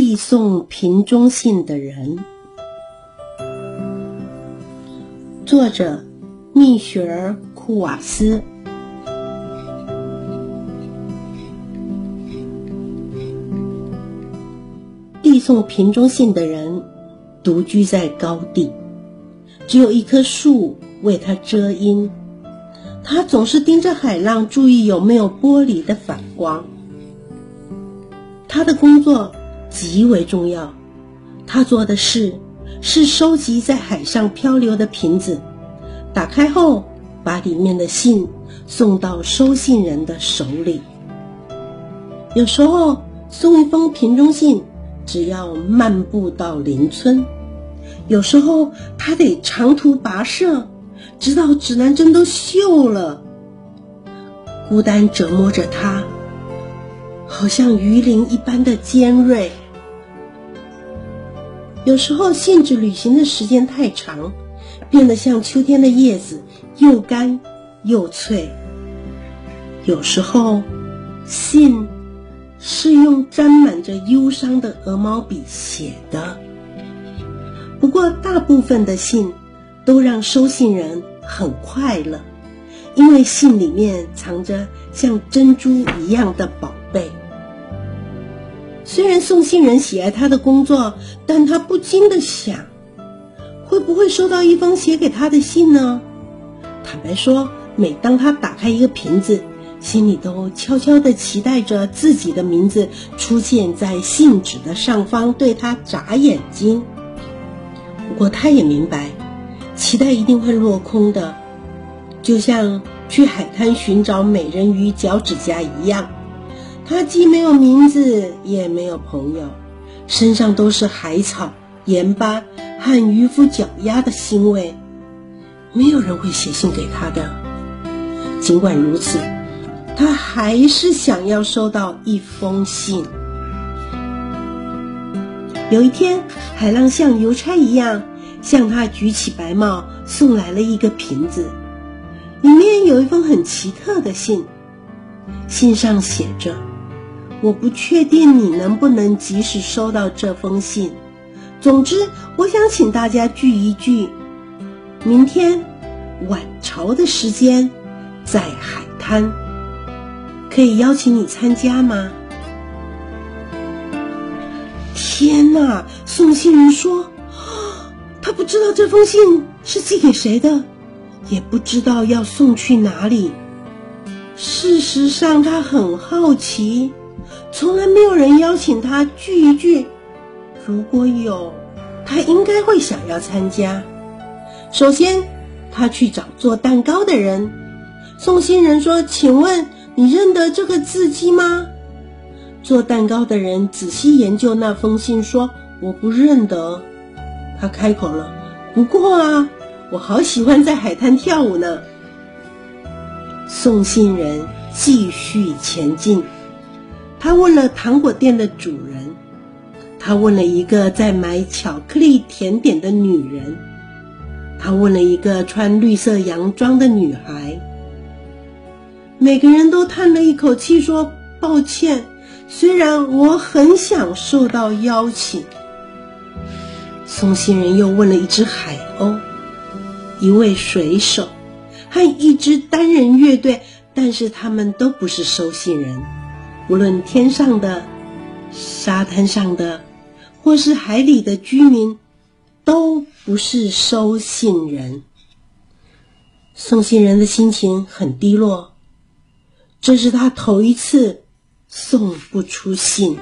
递送瓶中信的人，作者蜜雪儿·库瓦斯。递送瓶中信的人独居在高地，只有一棵树为他遮阴。他总是盯着海浪，注意有没有玻璃的反光。他的工作极为重要，他做的事是收集在海上漂流的瓶子，打开后把里面的信送到收信人的手里。有时候送一封瓶中信只要漫步到邻村，有时候他得长途跋涉，直到指南针都锈了。孤单折磨着他。好像鱼鳞一般的尖锐。有时候，信纸旅行的时间太长，变得像秋天的叶子，又干又脆。有时候，信是用沾满着忧伤的鹅毛笔写的。不过，大部分的信都让收信人很快乐，因为信里面藏着像珍珠一样的宝贝。虽然送信人喜爱他的工作，但他不禁的想，会不会收到一封写给他的信呢？坦白说，每当他打开一个瓶子，心里都悄悄的期待着自己的名字出现在信纸的上方，对他眨眼睛。不过他也明白，期待一定会落空的，就像去海滩寻找美人鱼脚趾甲一样。他既没有名字，也没有朋友，身上都是海草、盐巴和渔夫脚丫的腥味，没有人会写信给他的。尽管如此，他还是想要收到一封信。有一天，海浪像邮差一样向他举起白帽，送来了一个瓶子，里面有一封很奇特的信，信上写着。我不确定你能不能及时收到这封信。总之，我想请大家聚一聚，明天晚朝的时间在海滩，可以邀请你参加吗？天哪！送信人说，他不知道这封信是寄给谁的，也不知道要送去哪里。事实上，他很好奇。从来没有人邀请他聚一聚，如果有，他应该会想要参加。首先，他去找做蛋糕的人。送信人说：“请问你认得这个字迹吗？”做蛋糕的人仔细研究那封信，说：“我不认得。”他开口了：“不过啊，我好喜欢在海滩跳舞呢。”送信人继续前进。他问了糖果店的主人，他问了一个在买巧克力甜点的女人，他问了一个穿绿色洋装的女孩。每个人都叹了一口气，说：“抱歉，虽然我很想受到邀请。”送信人又问了一只海鸥、一位水手和一支单人乐队，但是他们都不是收信人。无论天上的、沙滩上的，或是海里的居民，都不是收信人。送信人的心情很低落，这是他头一次送不出信。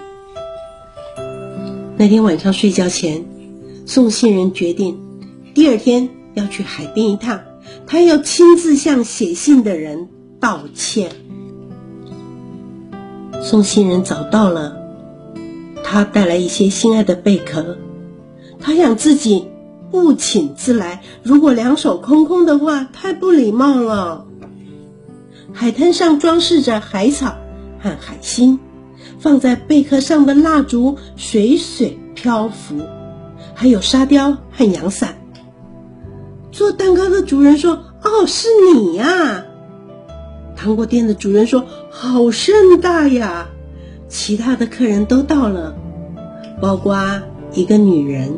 那天晚上睡觉前，送信人决定第二天要去海边一趟，他要亲自向写信的人道歉。送信人找到了，他带来一些心爱的贝壳。他想自己不请自来，如果两手空空的话，太不礼貌了。海滩上装饰着海草和海星，放在贝壳上的蜡烛水水漂浮，还有沙雕和阳伞。做蛋糕的主人说：“哦，是你呀。”糖果店的主人说：“好盛大呀！”其他的客人都到了，包括一个女人，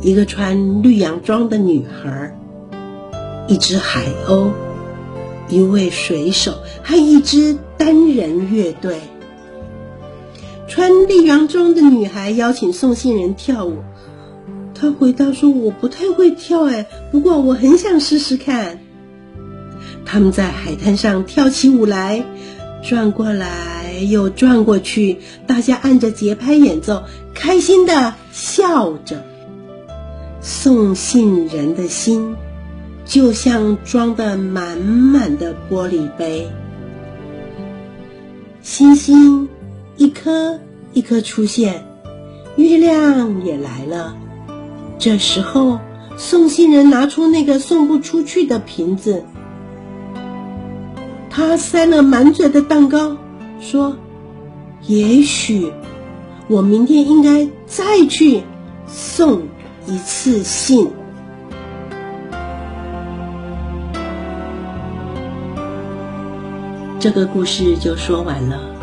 一个穿绿洋装的女孩，一只海鸥，一位水手，还一支单人乐队。穿绿洋装的女孩邀请送信人跳舞，她回答说：“我不太会跳，哎，不过我很想试试看。”他们在海滩上跳起舞来，转过来又转过去，大家按着节拍演奏，开心的笑着。送信人的心就像装得满满的玻璃杯，星星一颗一颗出现，月亮也来了。这时候，送信人拿出那个送不出去的瓶子。他塞了满嘴的蛋糕，说：“也许我明天应该再去送一次信。”这个故事就说完了。